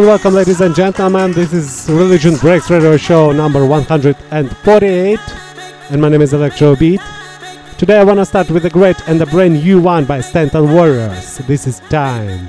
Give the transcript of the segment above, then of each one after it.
And welcome, ladies and gentlemen. This is Religion Breaks Radio Show number 148, and my name is ElectroBiT. Today I want to start with a great and a brand new one by Stanton Warriors. This is Time.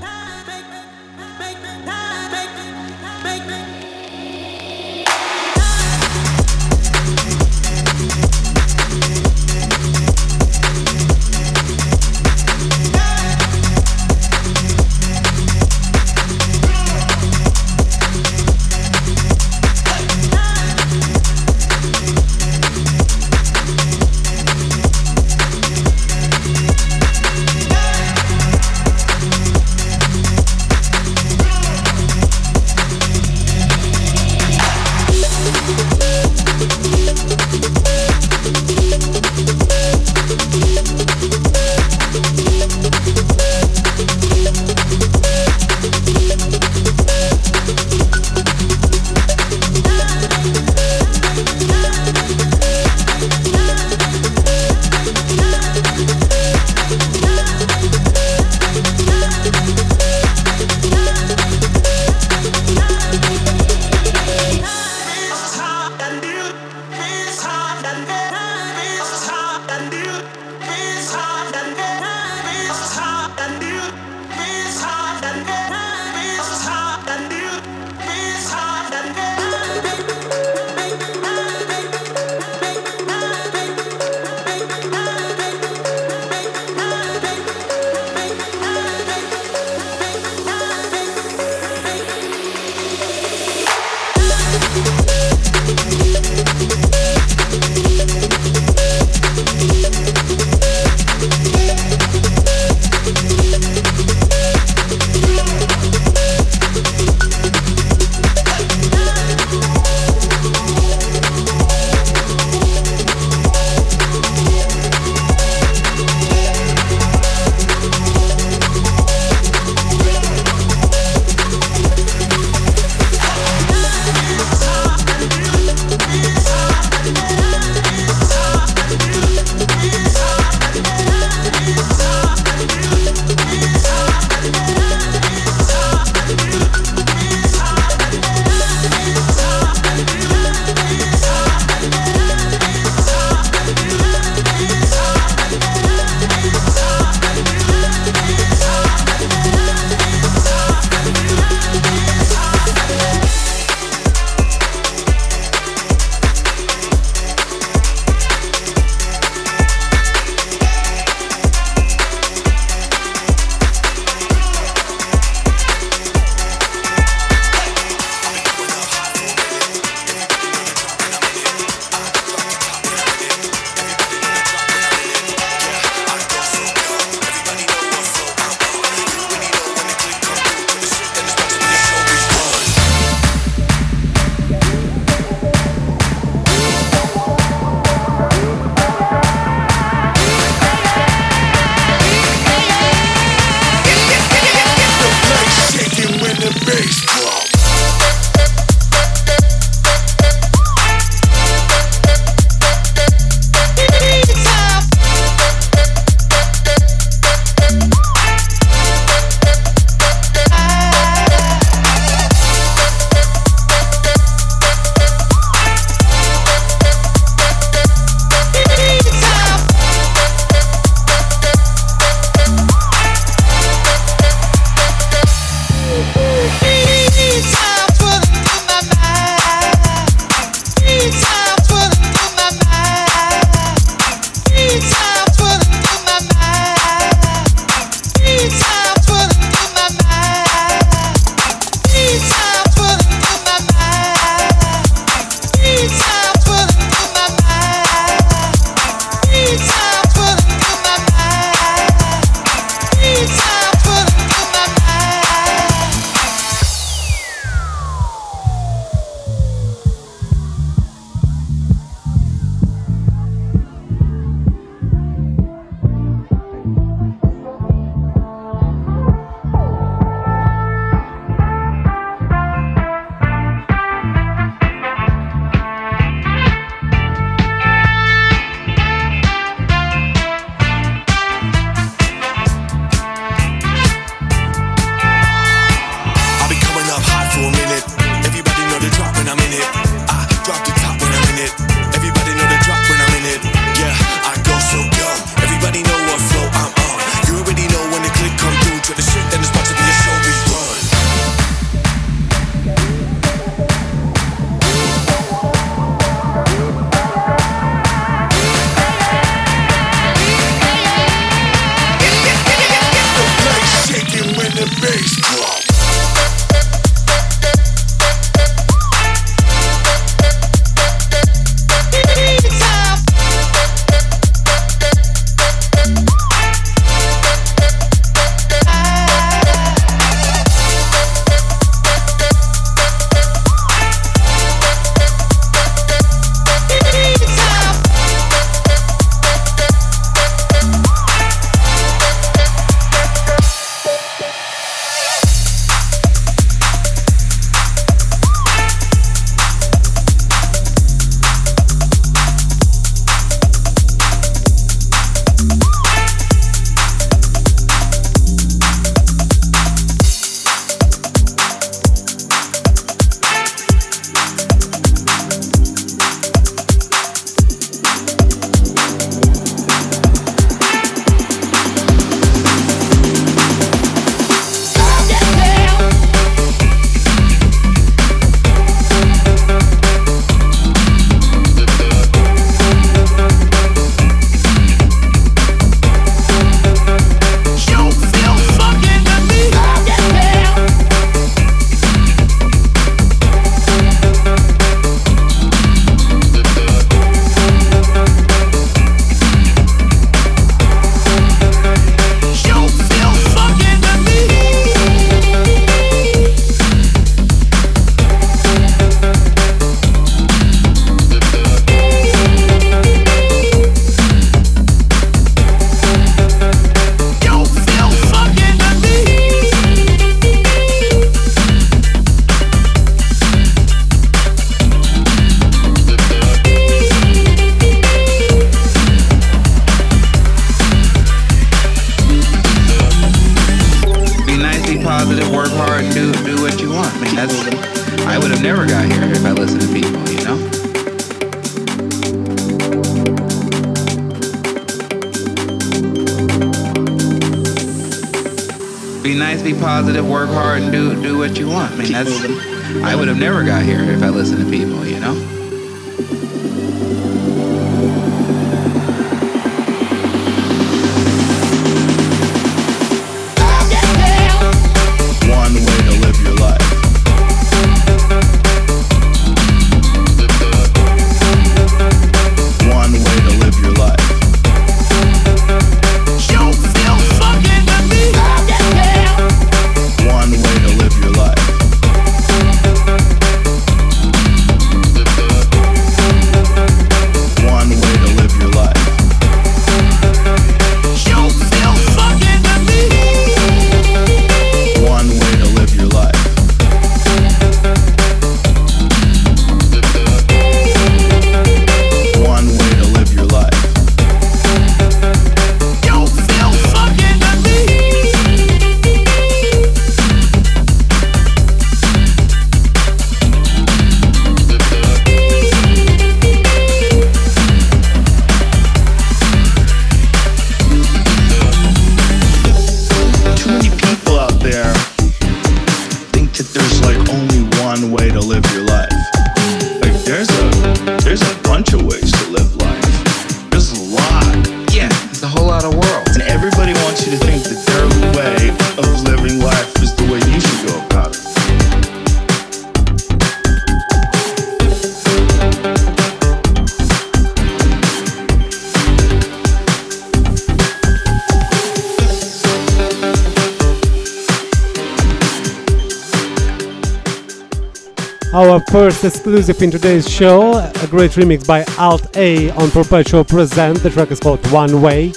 First exclusive in today's show, a great remix by Alt A on Perpetual Present. The track is called One Way.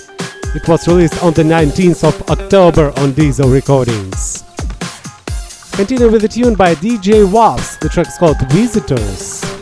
It was released on the 19th of October on Diesel Recordings. Continue with a tune by DJ Wops. The track is called Visitors.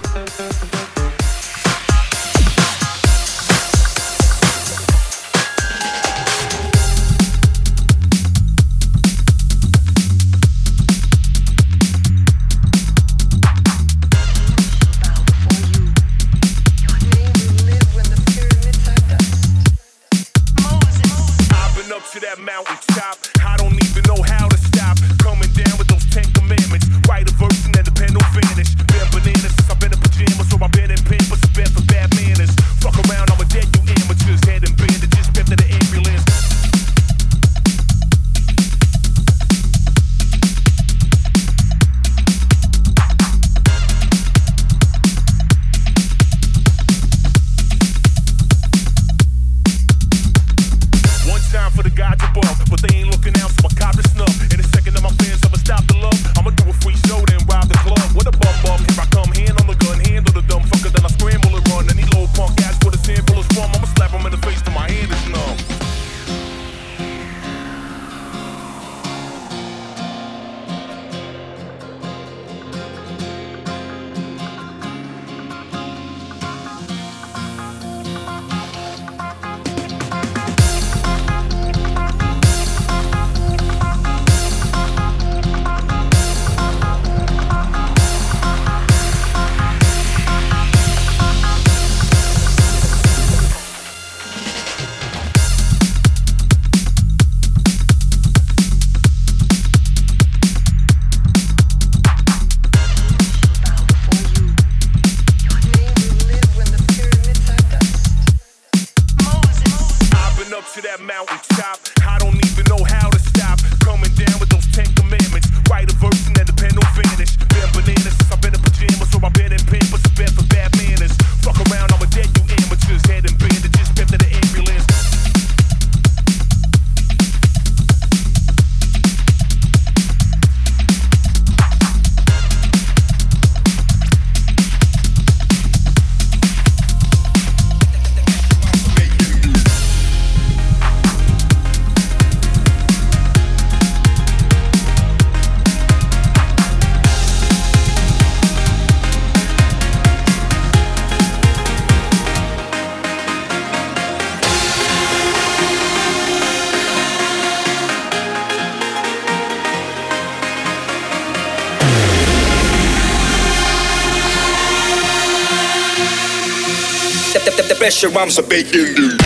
Pressure, I'm so bacon dude.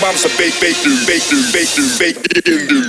Pressure, I'm so bake, bake, bake, bake, bake, bake, pressure,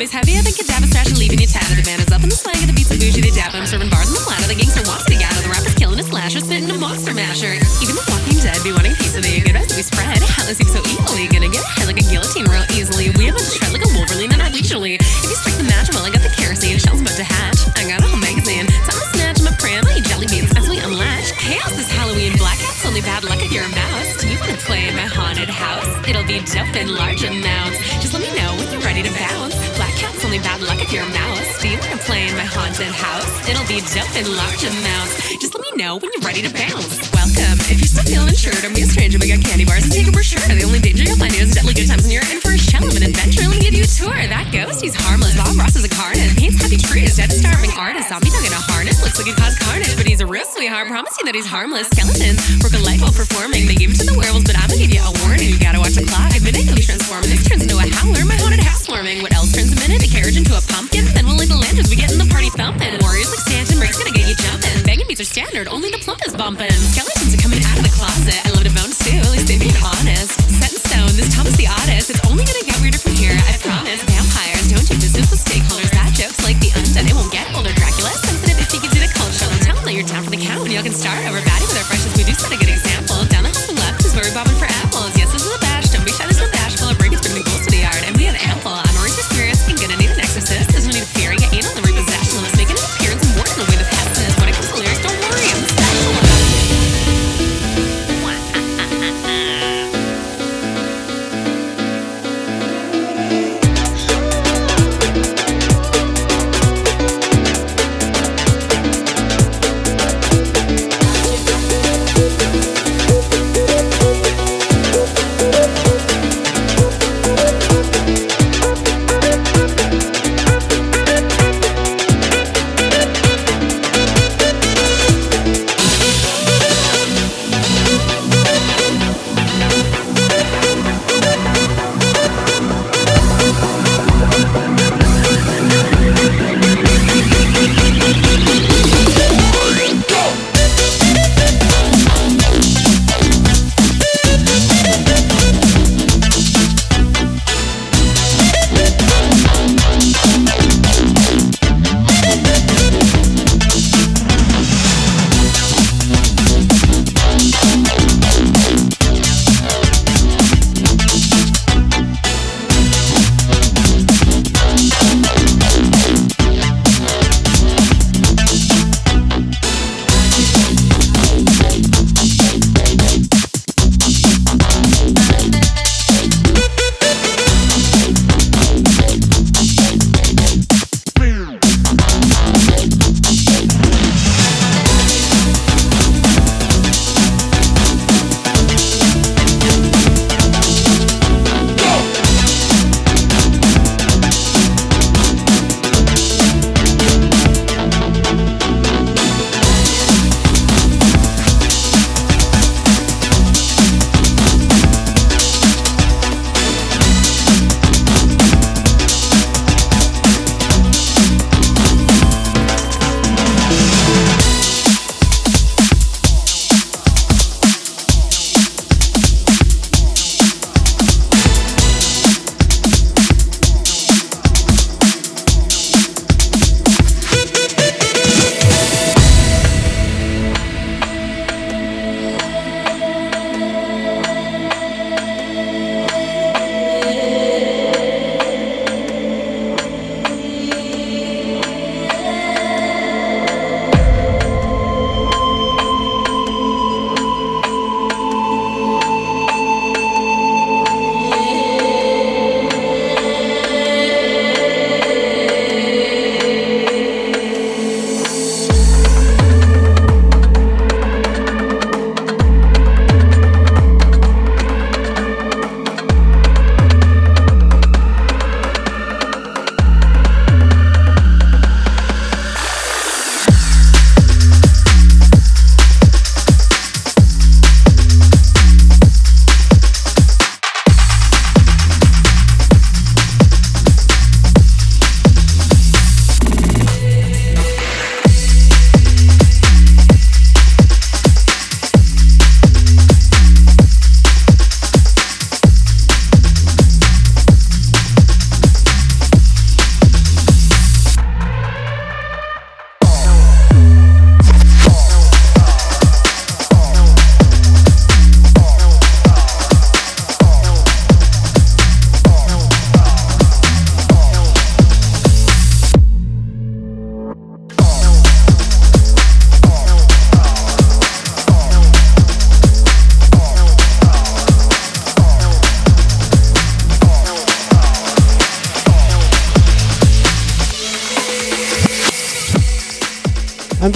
Pull the in house? It'll be dope in large amounts. Just let me know when you're ready to bounce. Welcome. If you're still feeling unsure, don't be a stranger. We got candy bars and take a brochure. The only danger you'll find is deadly good times when you're in for a shell of an adventure. Let me give you a tour. That ghost, he's harmless. Bob Ross is a carnage. Paints happy trees. Dead starving artist. Zombie dug in a harness. Looks like he caused carnage, but he's a real sweetheart. Promise you that he's harmless. Skeletons broke a light while performing. They gave it to the werewolves, but I'ma give you a warning. You gotta watch the clock. I've been able to transform. This turns into a howler. My haunted house warming. What else turns a minute? A carriage into a pumpkin. The lanterns. We get in the party thumping. Warriors like Stanton. Breaks gonna get you jumping. Banging beats are standard. Only the plump is bumping. Skeletons are coming out of the closet. I love to bones too. At least they being honest. Set in stone. This Thomas the oddest. It's only gonna get weirder from here. I promise.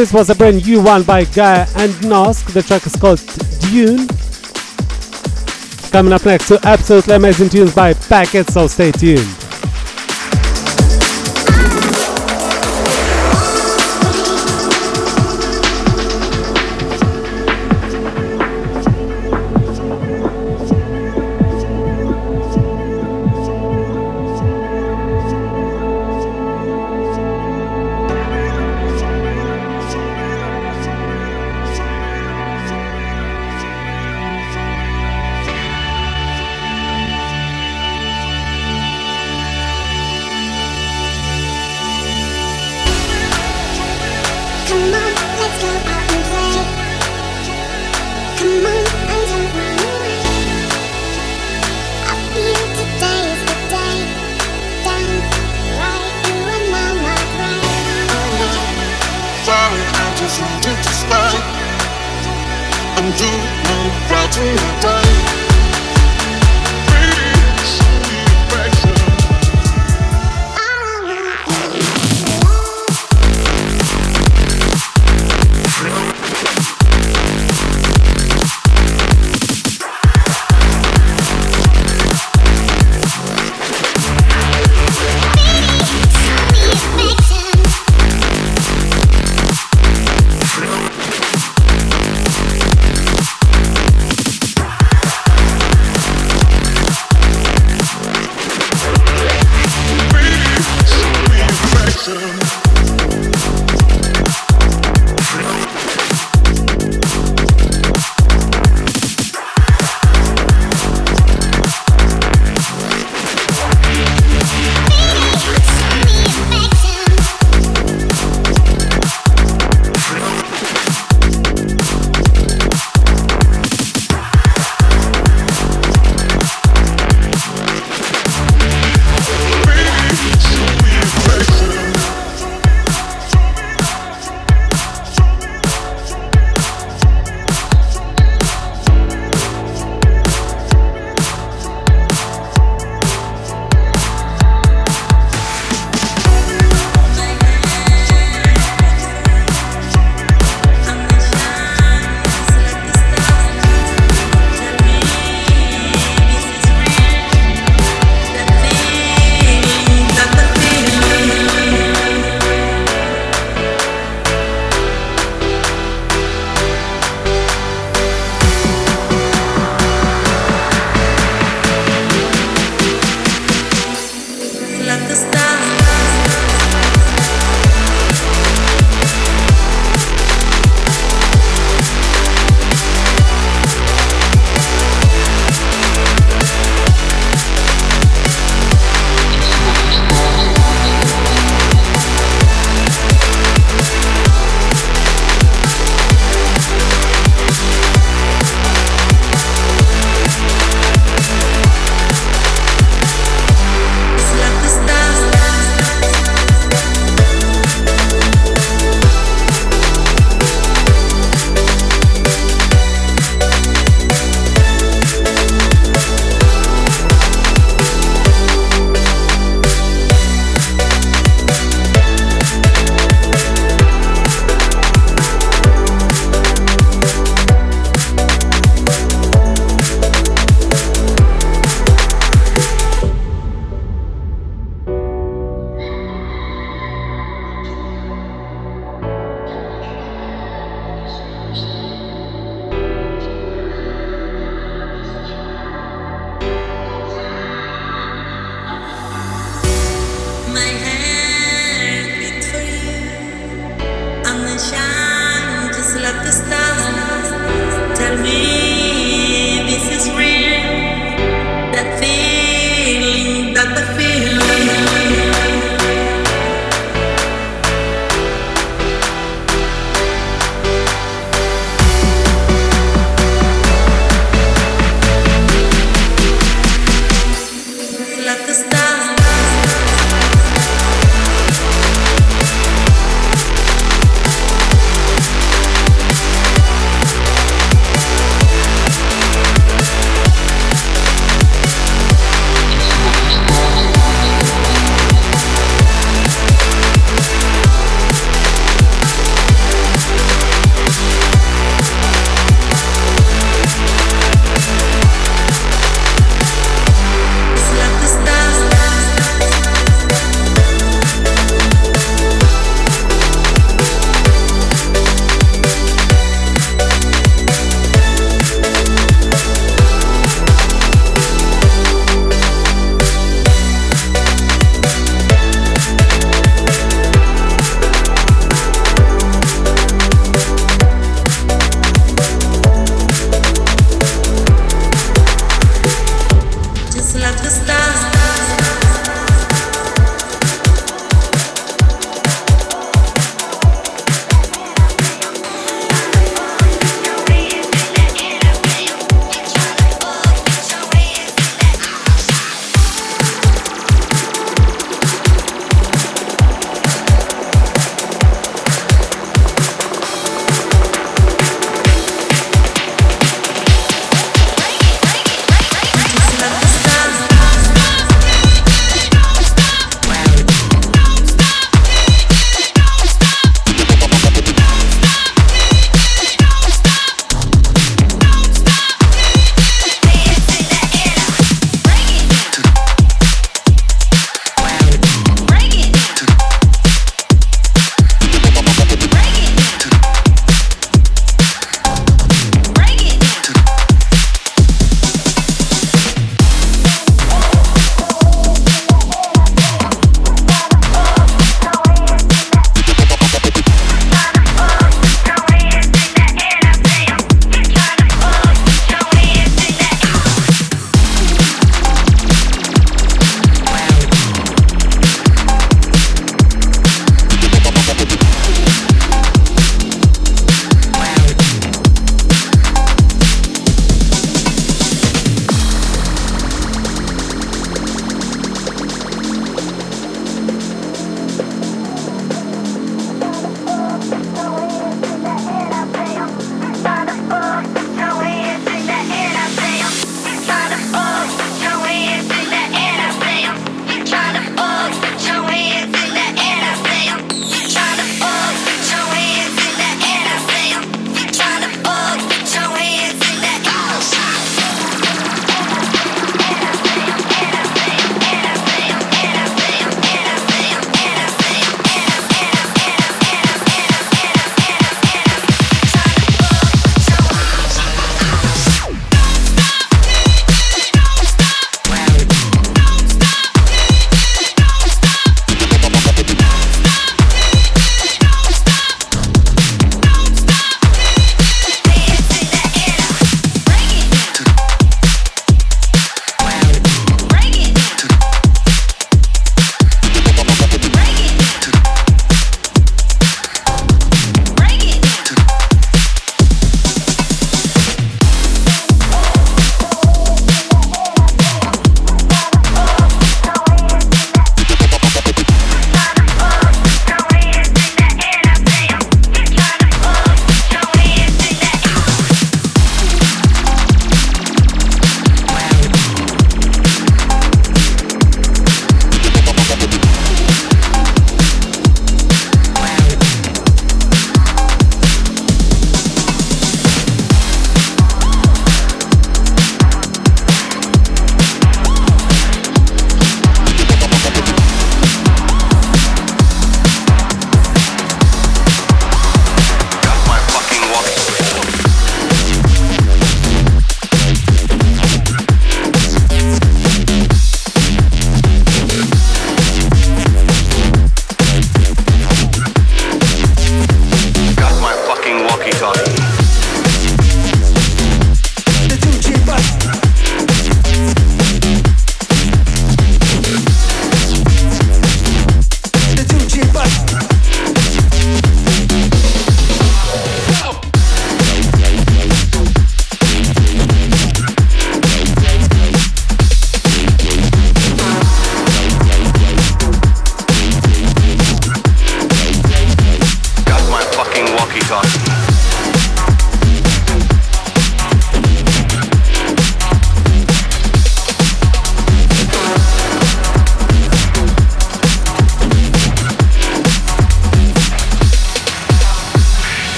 This was a brand new one by Gaia and Nosk. The track is called Dune. Coming up next, two absolutely amazing tunes by Packet, so stay tuned.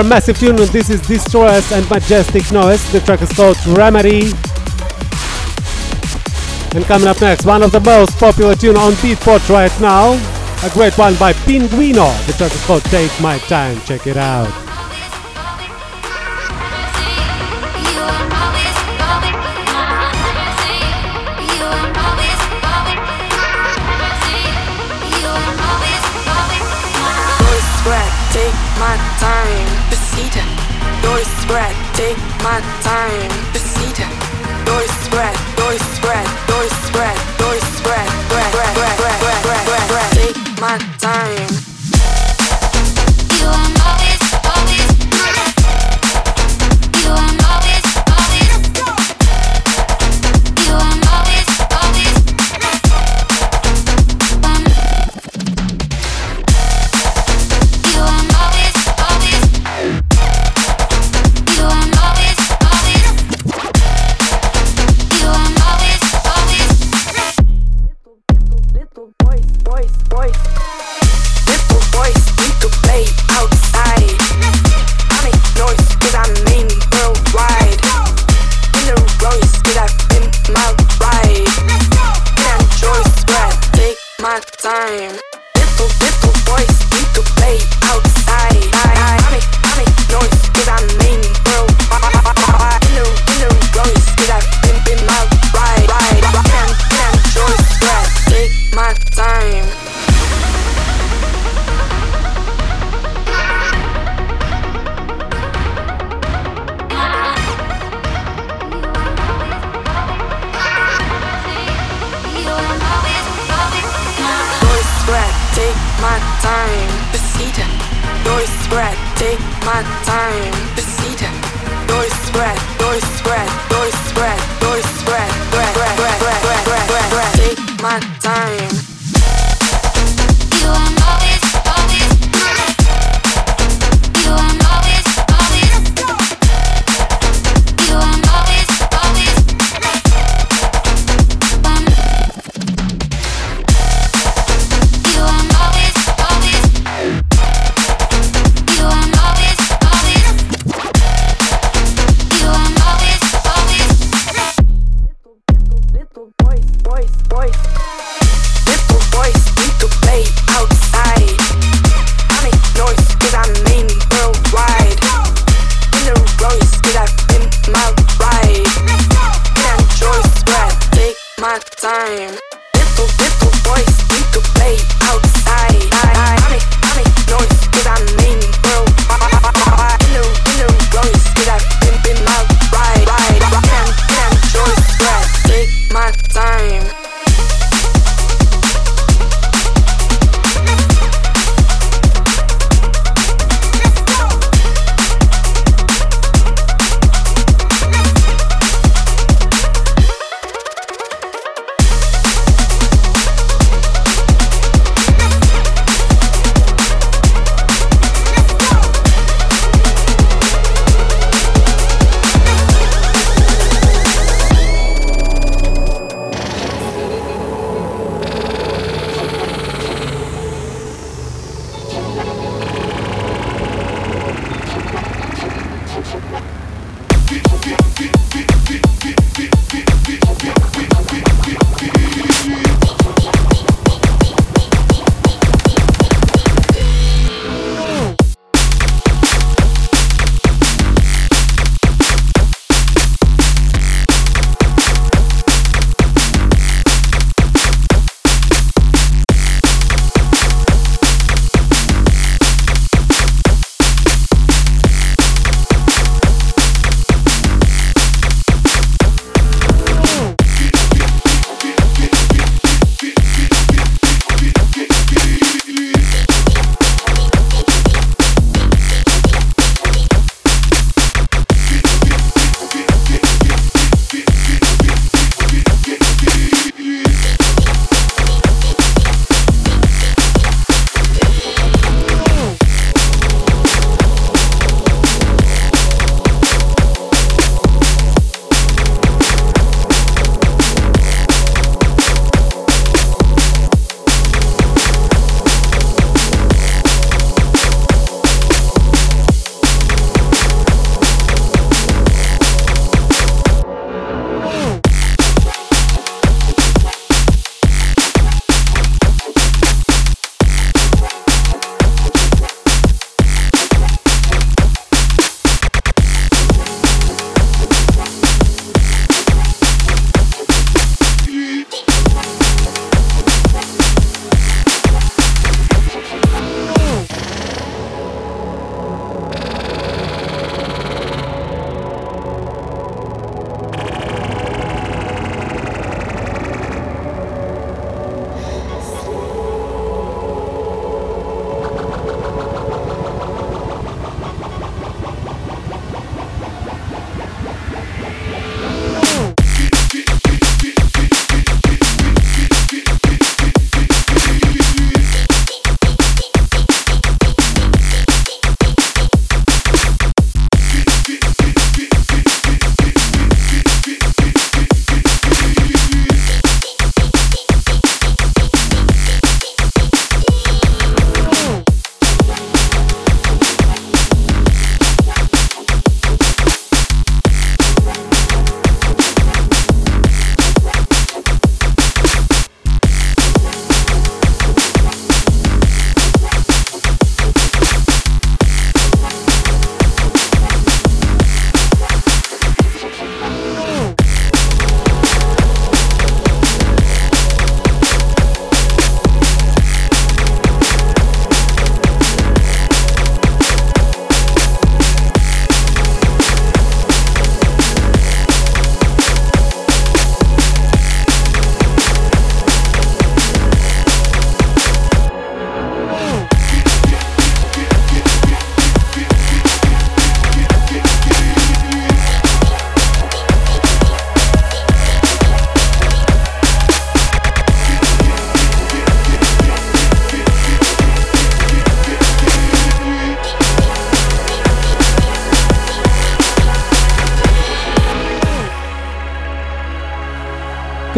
A massive tune. This is Distress and Majestic Noise. The track is called Remedy. And coming up next, one of the most popular tune on Beatport right now. A great one by Pinguino. The track is called Take My Time. Check it out. my time.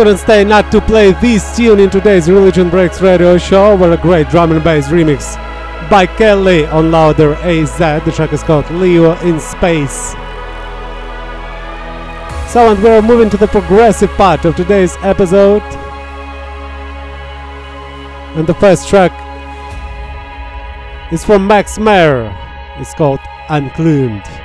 Couldn't stay not to play this tune in today's Religion Breaks radio show, where a great drum and bass remix by Kelly on Louder AZ. The track is called Leo in Space. So, and we're moving to the progressive part of today's episode. And the first track is from Max Mayer. It's called Unclaimed.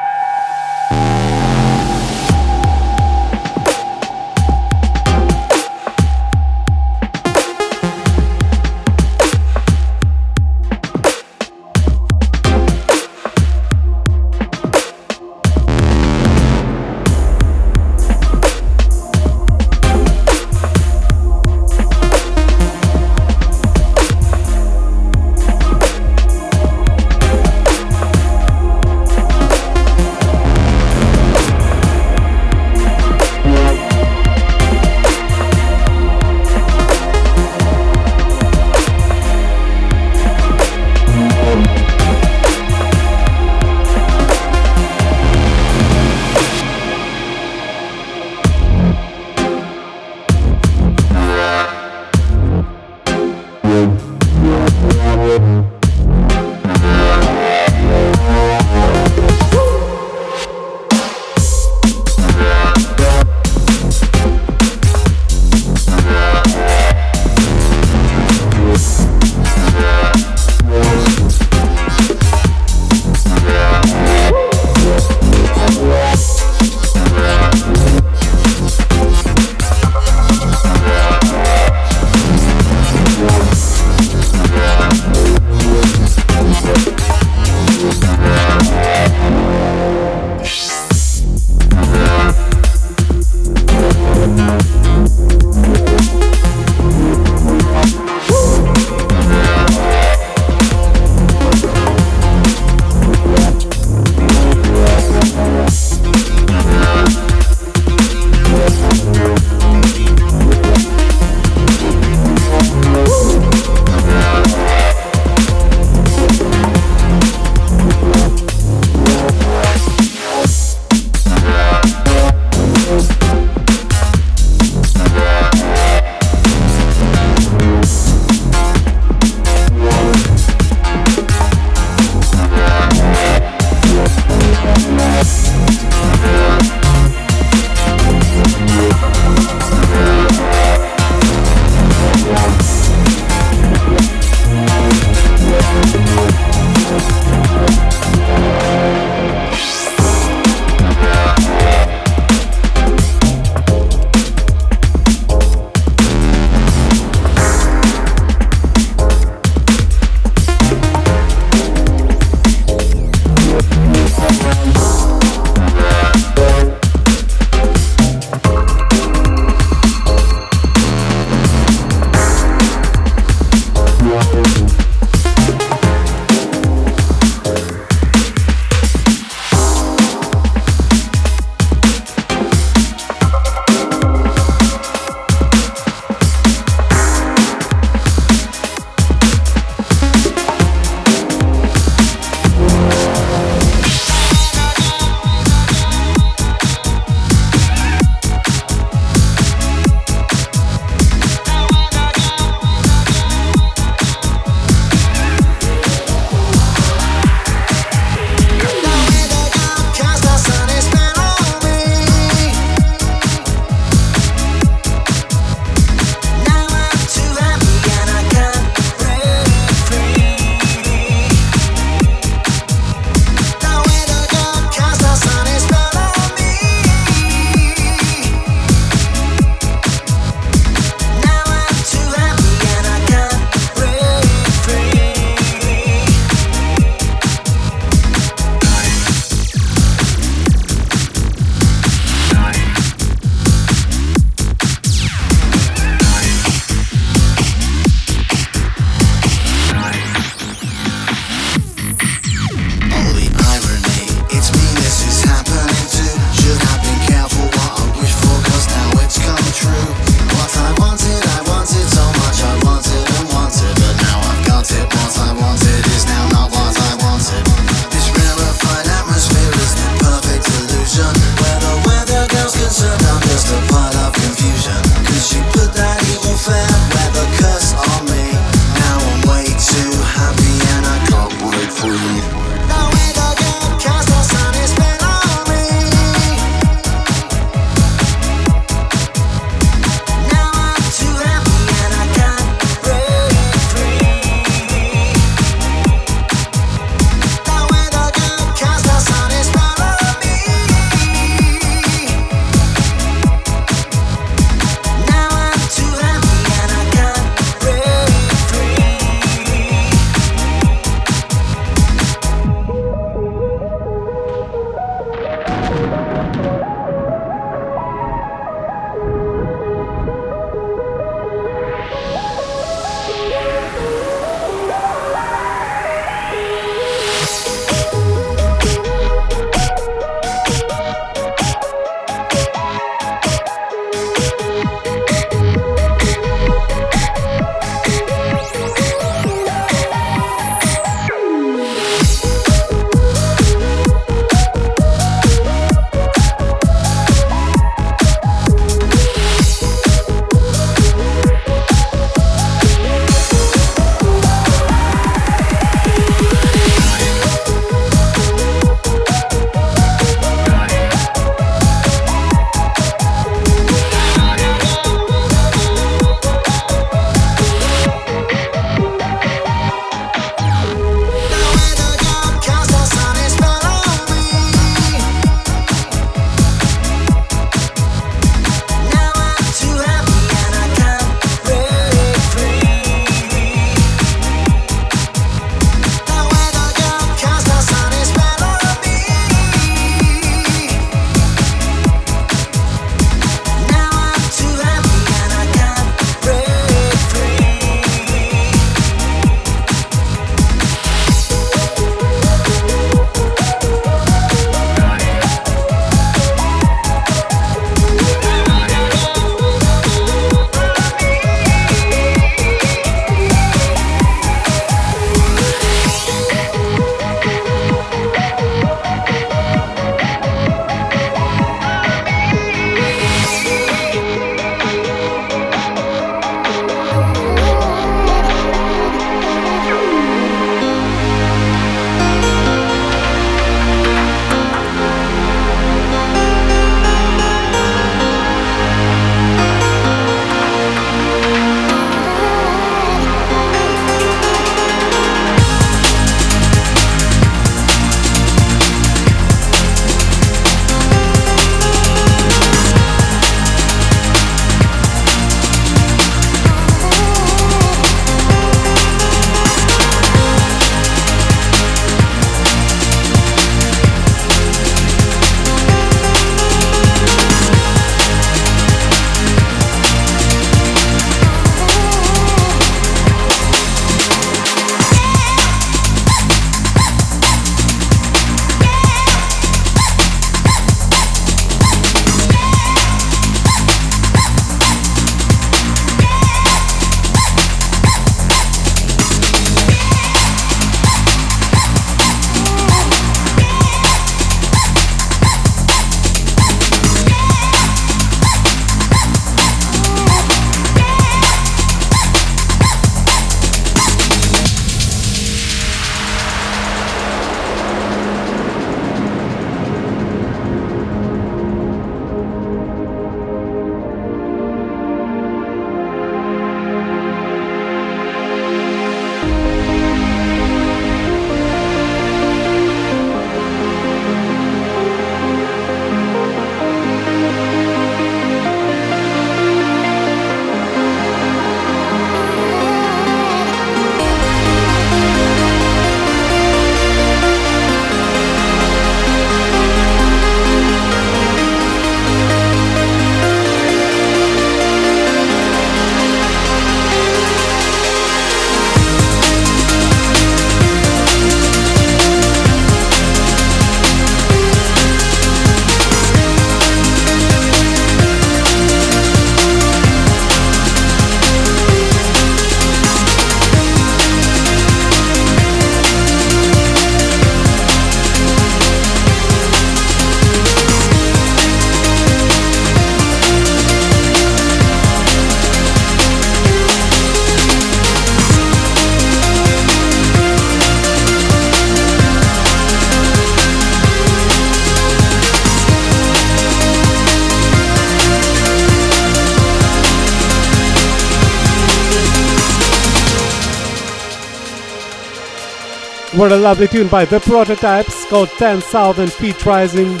What a lovely tune by The Prototypes called 10,000 Feet Rising.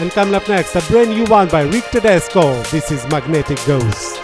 And coming up next, a brand new one by Rick Tedesco. This is Magnetic Ghost.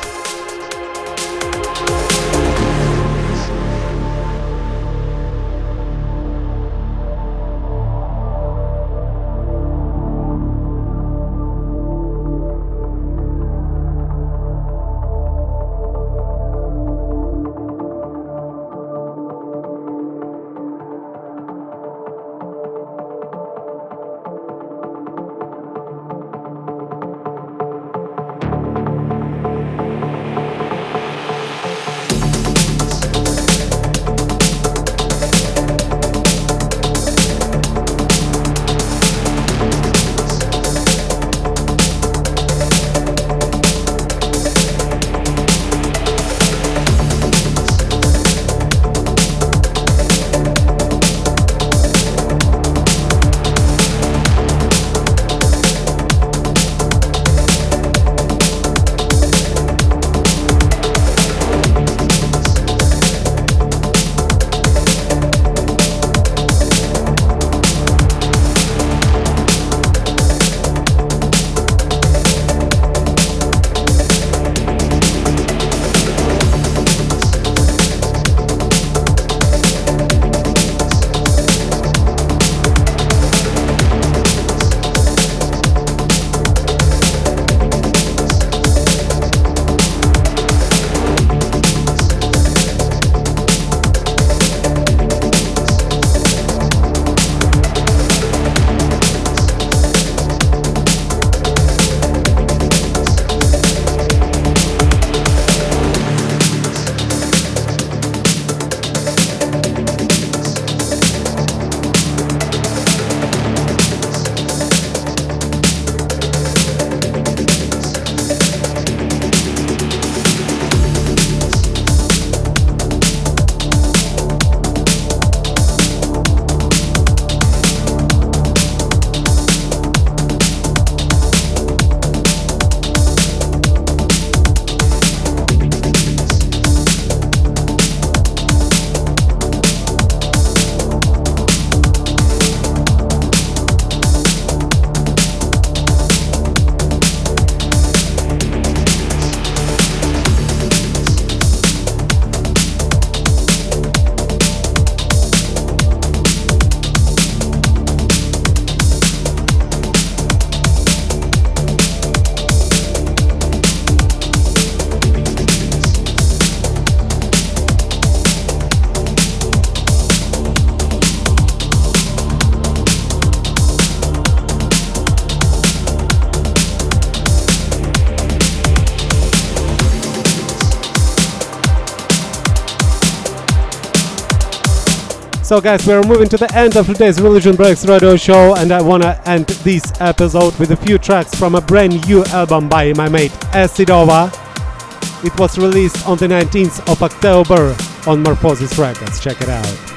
So, guys, we're moving to the end of today's Religion Breaks radio show, and I want to end this episode with a few tracks from a brand new album by my mate Acidova. It was released on the 19th of October on Morphosis Records. Check it out.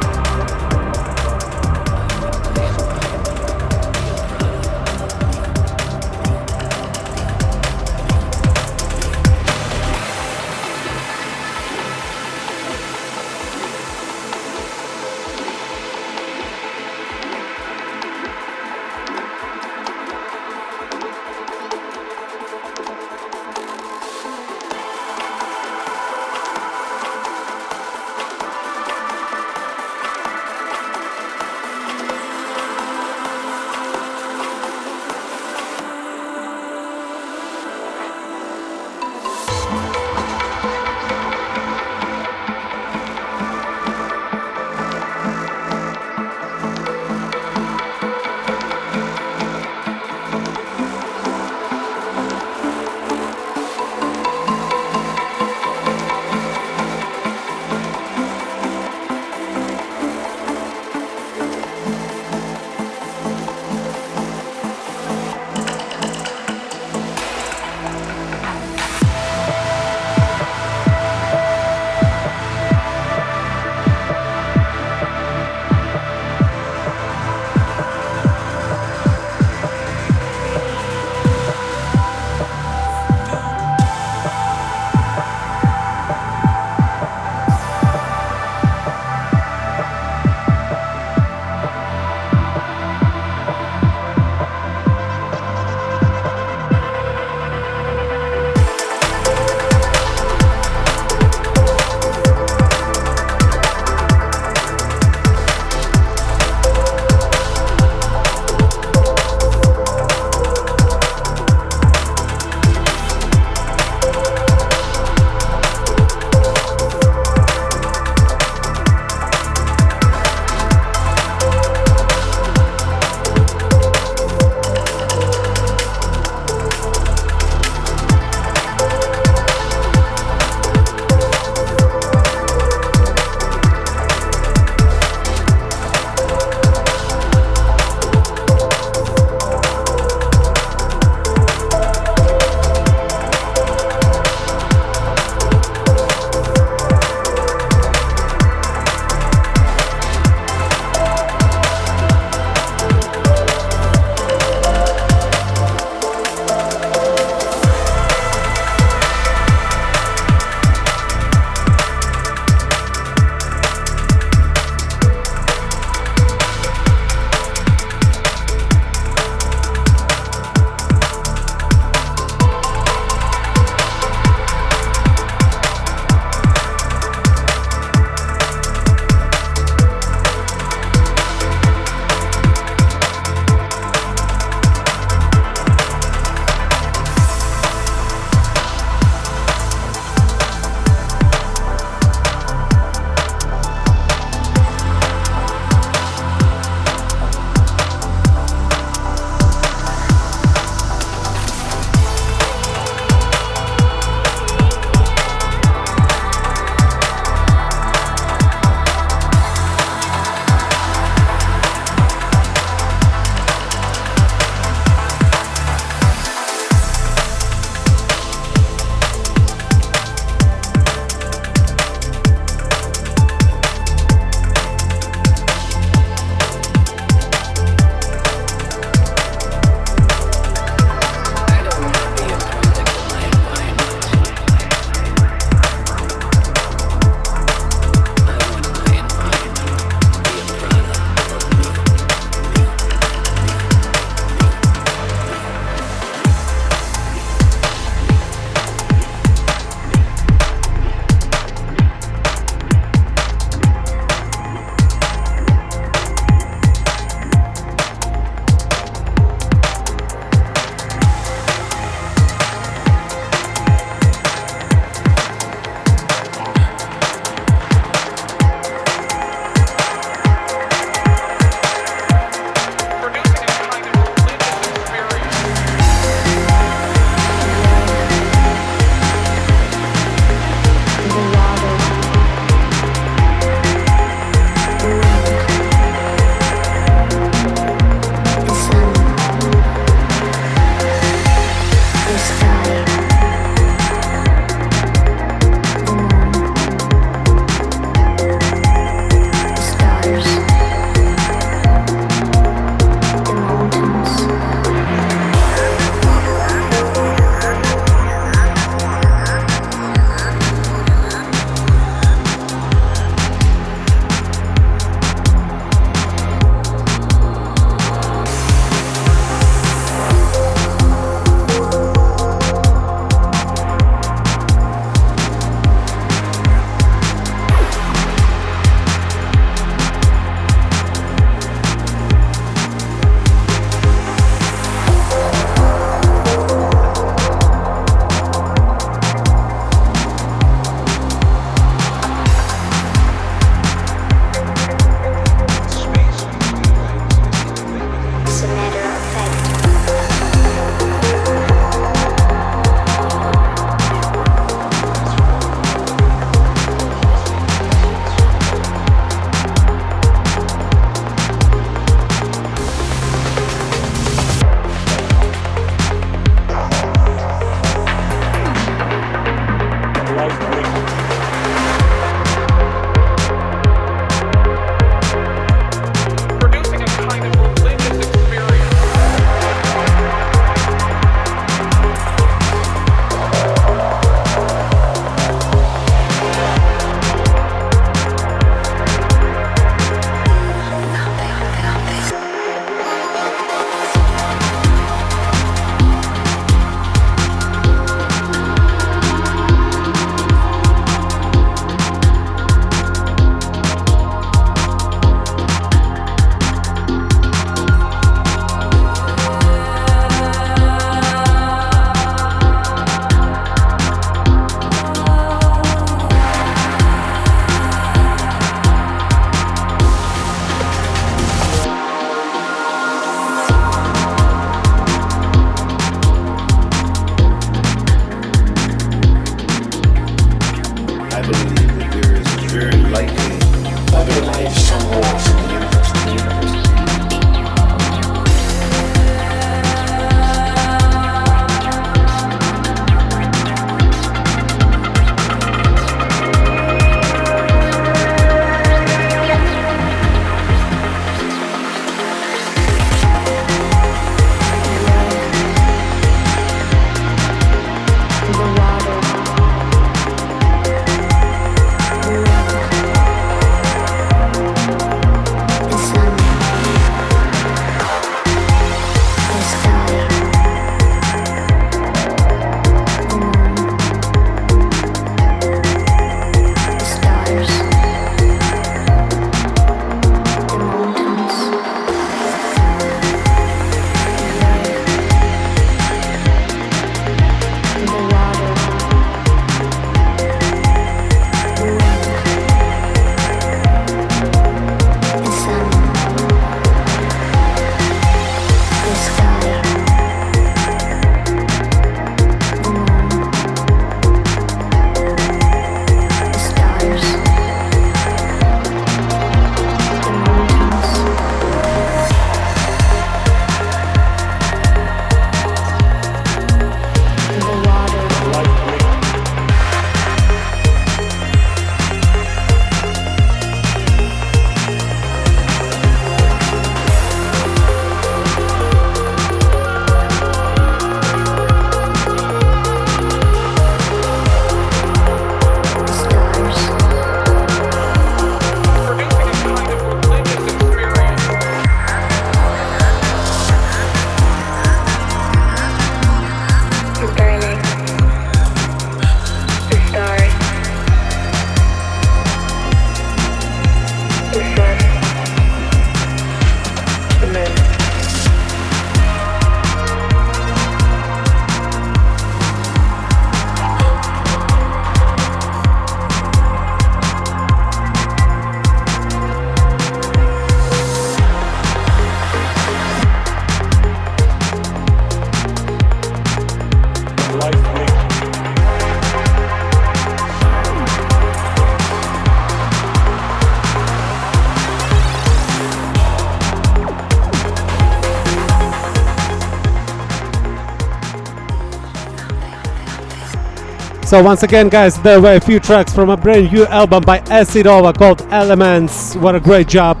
So once again, guys, there were a few tracks from a brand new album by Acidova called Elements. What a great job!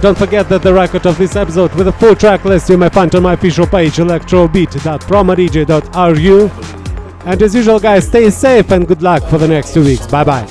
Don't forget that the record of this episode with a full track list you may find on my official page electrobit.promodj.ru. And as usual, guys, stay safe and good luck for the next two weeks. Bye bye.